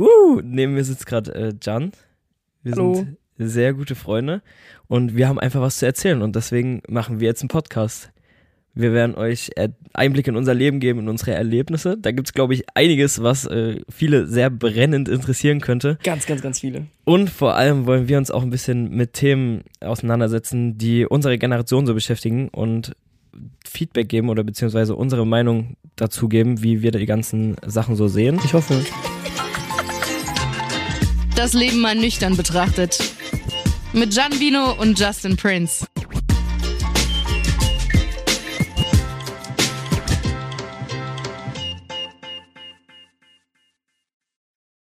Woo! Neben mir sitzt gerade äh, Jan. Wir Hallo. sind sehr gute Freunde und wir haben einfach was zu erzählen und deswegen machen wir jetzt einen Podcast. Wir werden euch Er- Einblick in unser Leben geben, in unsere Erlebnisse. Da gibt's glaube ich, einiges, was äh, viele sehr brennend interessieren könnte. Ganz, ganz, ganz viele. Und vor allem wollen wir uns auch ein bisschen mit Themen auseinandersetzen, die unsere Generation so beschäftigen und Feedback geben oder beziehungsweise unsere Meinung dazu geben, wie wir die ganzen Sachen so sehen. Ich hoffe. Das Leben mal nüchtern betrachtet. Mit Gian Vino und Justin Prince.